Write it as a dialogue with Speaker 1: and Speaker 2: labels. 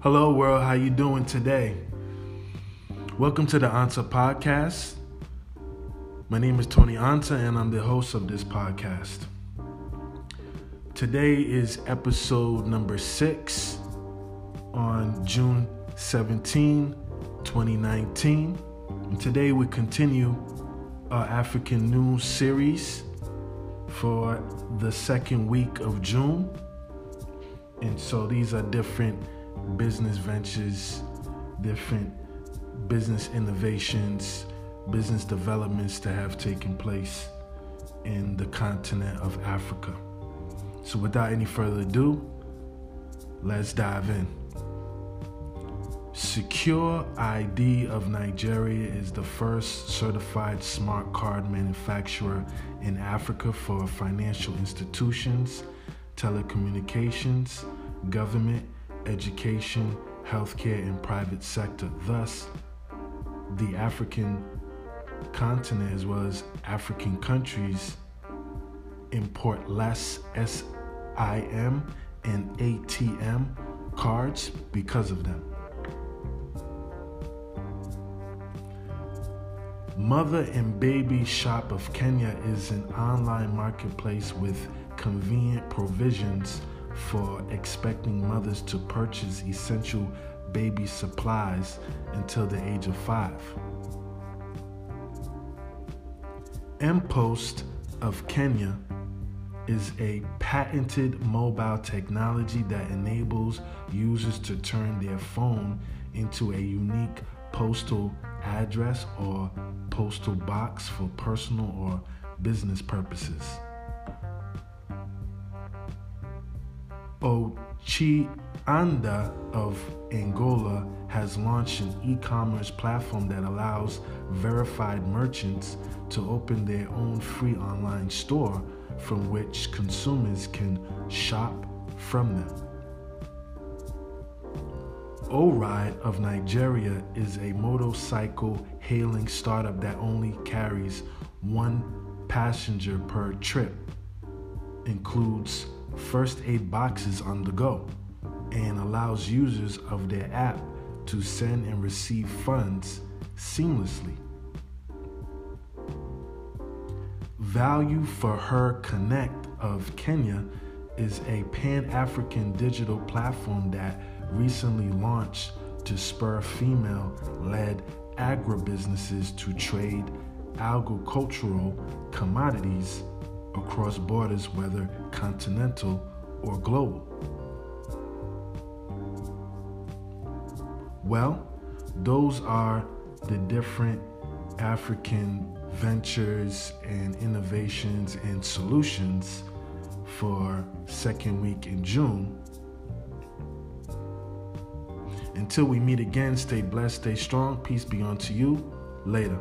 Speaker 1: Hello world, how you doing today? Welcome to the Answer podcast. My name is Tony Anta and I'm the host of this podcast. Today is episode number 6 on June 17, 2019. And today we continue our African news series for the second week of June. And so these are different business ventures, different business innovations, business developments that have taken place in the continent of Africa. So without any further ado, let's dive in. Secure ID of Nigeria is the first certified smart card manufacturer in Africa for financial institutions, telecommunications, government, education, healthcare, and private sector. Thus, the African continent as well as African countries import less SIM and ATM cards because of them. Mother and Baby Shop of Kenya is an online marketplace with convenient provisions for expecting mothers to purchase essential baby supplies until the age of five. M-Post of Kenya is a patented mobile technology that enables users to turn their phone into a unique postal address or postal box for personal or business purposes. Ochianda of Angola has launched an e commerce platform that allows verified merchants to open their own free online store from which consumers can shop from them. O-Ride of Nigeria is a motorcycle hailing startup that only carries one passenger per trip, includes first aid boxes on the go, and allows users of their app to send and receive funds seamlessly. Value for Her Connect of Kenya is a pan African digital platform that recently launched to spur female led agribusinesses to trade agricultural commodities across borders, whether continental or global. Well, those are the different African ventures and innovations and solutions for second week in June. Until we meet again, stay blessed, stay strong. Peace be unto you. Later.